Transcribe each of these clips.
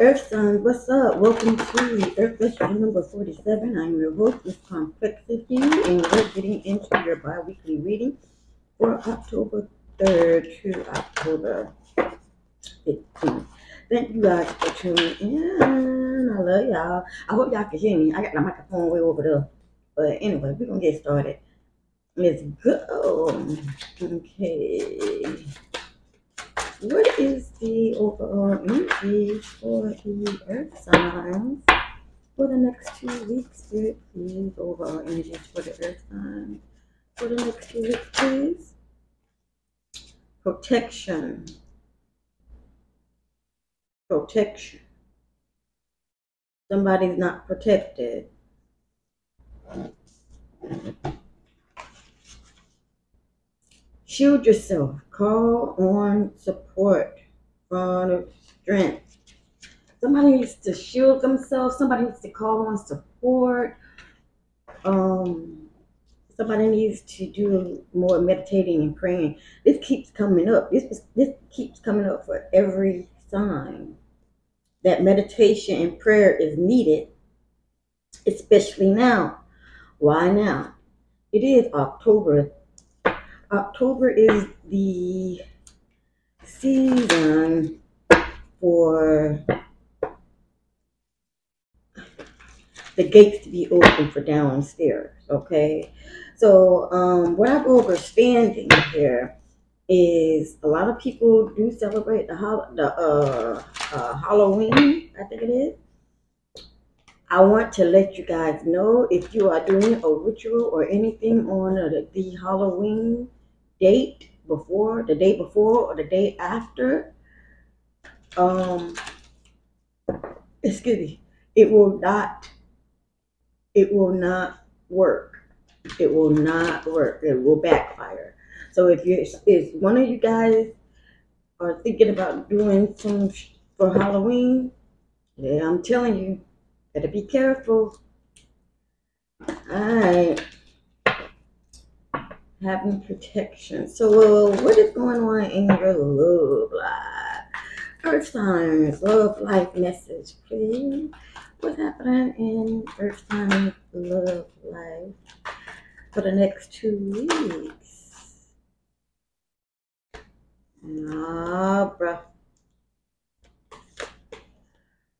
Earth signs, what's up? Welcome to Earth Festival number 47. I'm your host, Miss Karmplexity, and we're getting into your bi weekly reading for October 3rd to October 15th. Thank you guys for tuning in. I love y'all. I hope y'all can hear me. I got the microphone way over there. But anyway, we're going to get started. Let's go. Okay. What is the overall energy for the earth signs for the next two weeks? Spirit, please. Overall energy for the earth signs for the next two weeks, please. Protection. Protection. Somebody's not protected. Shield yourself. Call on support from strength. Somebody needs to shield themselves. Somebody needs to call on support. Um, somebody needs to do more meditating and praying. This keeps coming up. This this keeps coming up for every sign that meditation and prayer is needed, especially now. Why now? It is October October is the season for the gates to be open for downstairs. Okay, so um, what I'm understanding here is a lot of people do celebrate the, hol- the uh, uh, Halloween. I think it is. I want to let you guys know if you are doing a ritual or anything on the, the Halloween date before, the day before, or the day after, um, excuse me, it will not, it will not work. It will not work. It will backfire. So if you, if one of you guys are thinking about doing some for Halloween, yeah, I'm telling you, better be careful. All right having protection. So, what is going on in your love life? Earth signs, love life message, please. What's happening in Earth signs, love life for the next two weeks? Nah, bruh.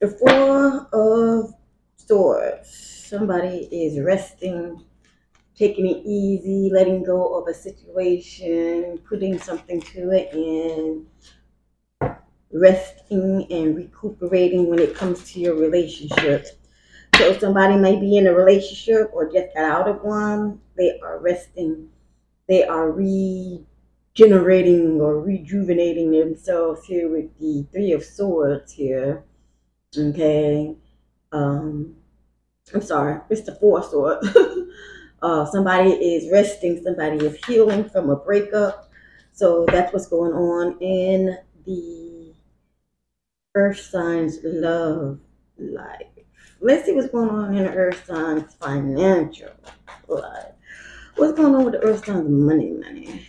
The Four of Swords. Somebody is resting taking it easy, letting go of a situation, putting something to it, and resting and recuperating when it comes to your relationship. So somebody may be in a relationship or just got out of one. They are resting. They are regenerating or rejuvenating themselves here with the Three of Swords here. Okay. Um, I'm sorry, it's the Four Swords. Uh, somebody is resting, somebody is healing from a breakup. So that's what's going on in the Earth Signs love life. Let's see what's going on in the Earth Signs financial life. What's going on with the Earth Signs money, money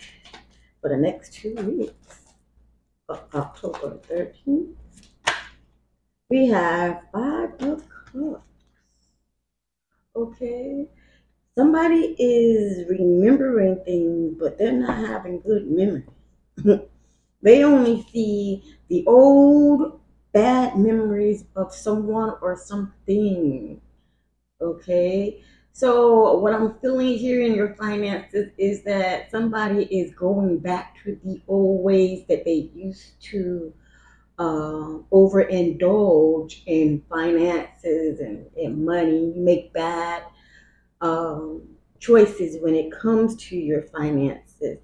for the next two weeks October 13th? We have Five of Cups. Okay somebody is remembering things, but they're not having good memory. they only see the old bad memories of someone or something. Okay. So what I'm feeling here in your finances is that somebody is going back to the old ways that they used to uh, overindulge in finances and, and money. Make bad um, choices when it comes to your finances.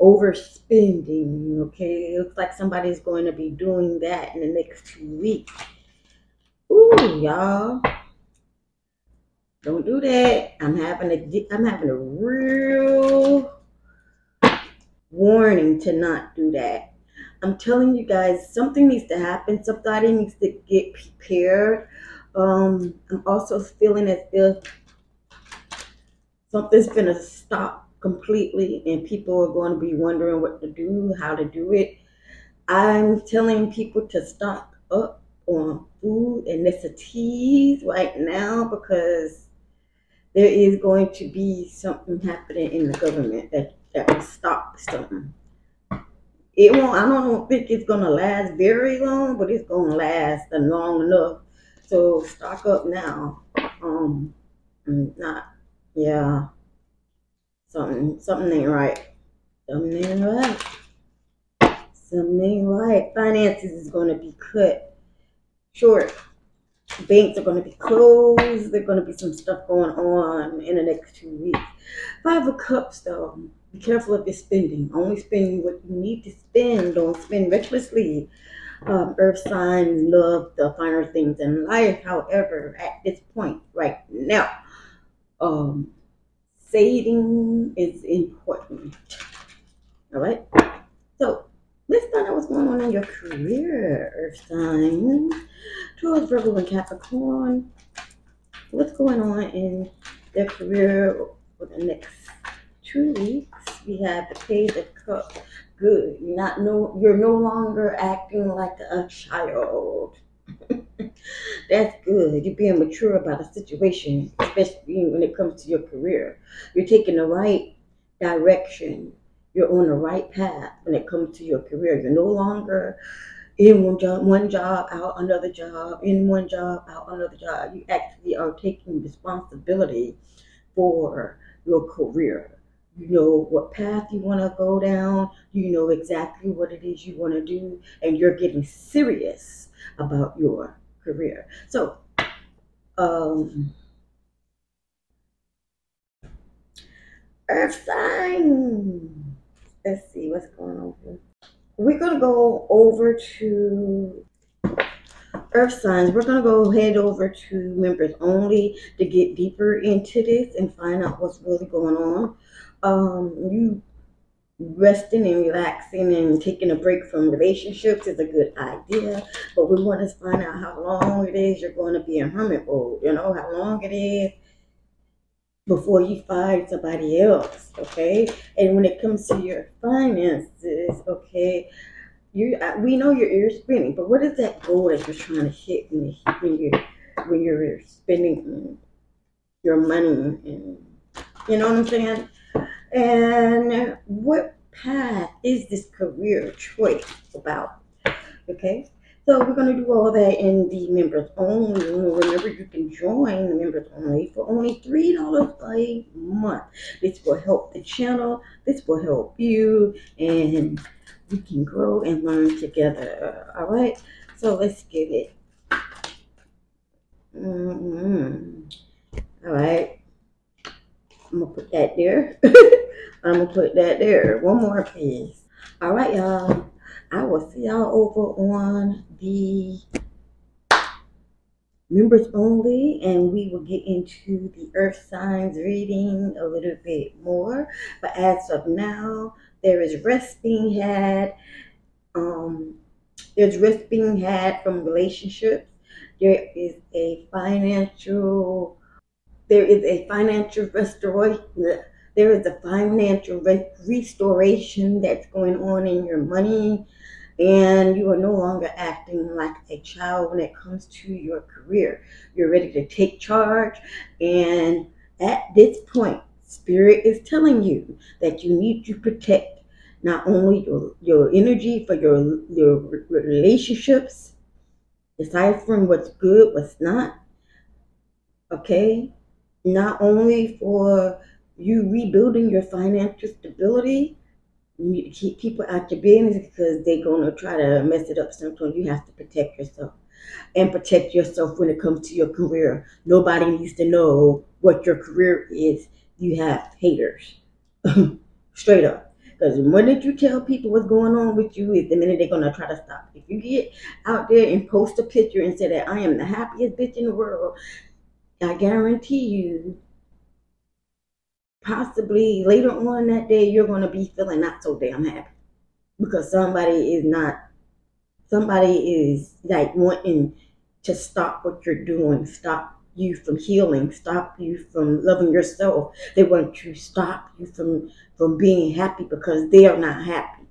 Overspending, okay? It looks like somebody's going to be doing that in the next two weeks. Ooh, y'all. Don't do that. I'm having a I'm having a real warning to not do that. I'm telling you guys, something needs to happen. Somebody needs to get prepared. Um, I'm also feeling as if something's going to stop completely and people are going to be wondering what to do, how to do it. I'm telling people to stock up on food and necessities right now because there is going to be something happening in the government that, that will stop something. It won't, I don't think it's gonna last very long, but it's gonna last long enough. So stock up now. Um, not, yeah, something, something ain't right. Something ain't right. Something ain't right. Finances is gonna be cut short. Banks are gonna be closed. There's gonna be some stuff going on in the next two weeks. Five of Cups, though. Be careful of your spending. Only spend what you need to spend. Don't spend recklessly. Um, earth signs love the finer things in life. However, at this point, right now, um, saving is important. All right. So let's find out what's going on in your career, Earth sign. Taurus, Virgo, and Capricorn. What's going on in their career for the next two weeks? We have the Page of Cups. Good. You're not no. You're no longer acting like a child. That's good. You're being mature about a situation, especially when it comes to your career. You're taking the right direction. You're on the right path when it comes to your career. You're no longer in one job, one job, out another job, in one job, out another job. You actually are taking responsibility for your career. You know what path you want to go down. You know exactly what it is you want to do, and you're getting serious about your career. So, um, Earth sign. Let's see what's going on here. We're gonna go over to Earth signs. We're gonna go head over to members only to get deeper into this and find out what's really going on. Um, you resting and relaxing and taking a break from relationships is a good idea, but we want to find out how long it is you're going to be in hermit mode. You know how long it is before you find somebody else. Okay, and when it comes to your finances, okay. You, we know your ear spinning, but what is that goal that you're trying to hit when you when you're spending your money and you know what I'm saying? And what path is this career choice about? Okay, so we're going to do all that in the members only. Remember, you can join the members only for only $3 a month. This will help the channel, this will help you, and we can grow and learn together. All right, so let's get it. Mm-hmm. All right, I'm gonna put that there. I'm gonna put that there. One more, piece. All right, y'all. I will see y'all over on the members only, and we will get into the earth signs reading a little bit more. But as of now, there is rest being had. Um, there's rest being had from relationships. There is a financial. There is a financial restoration. There is a financial re- restoration that's going on in your money, and you are no longer acting like a child when it comes to your career. You're ready to take charge, and at this point, Spirit is telling you that you need to protect not only your, your energy for your, your relationships, deciphering what's good, what's not, okay? Not only for you rebuilding your financial stability, you keep people out your business because they're going to try to mess it up sometimes. You have to protect yourself and protect yourself when it comes to your career. Nobody needs to know what your career is. You have haters. Straight up. Because the minute you tell people what's going on with you is the minute they're going to try to stop. If you get out there and post a picture and say that I am the happiest bitch in the world, I guarantee you possibly later on that day you're going to be feeling not so damn happy. Because somebody is not somebody is like wanting to stop what you're doing stop you from healing stop you from loving yourself. They want to stop you from from being happy because they are not happy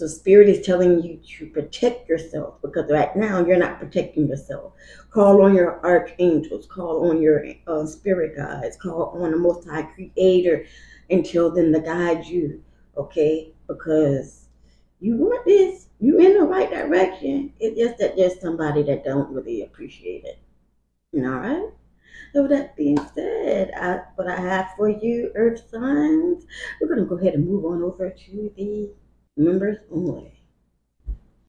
So spirit is telling you to protect yourself because right now you're not protecting yourself. Call on your archangels, call on your uh, spirit guides, call on the Most High Creator, until then to guide you. Okay, because you want this, you in the right direction. It's just that there's somebody that don't really appreciate it. All right. So with that being said, I, what I have for you, Earth signs, we're gonna go ahead and move on over to the members only.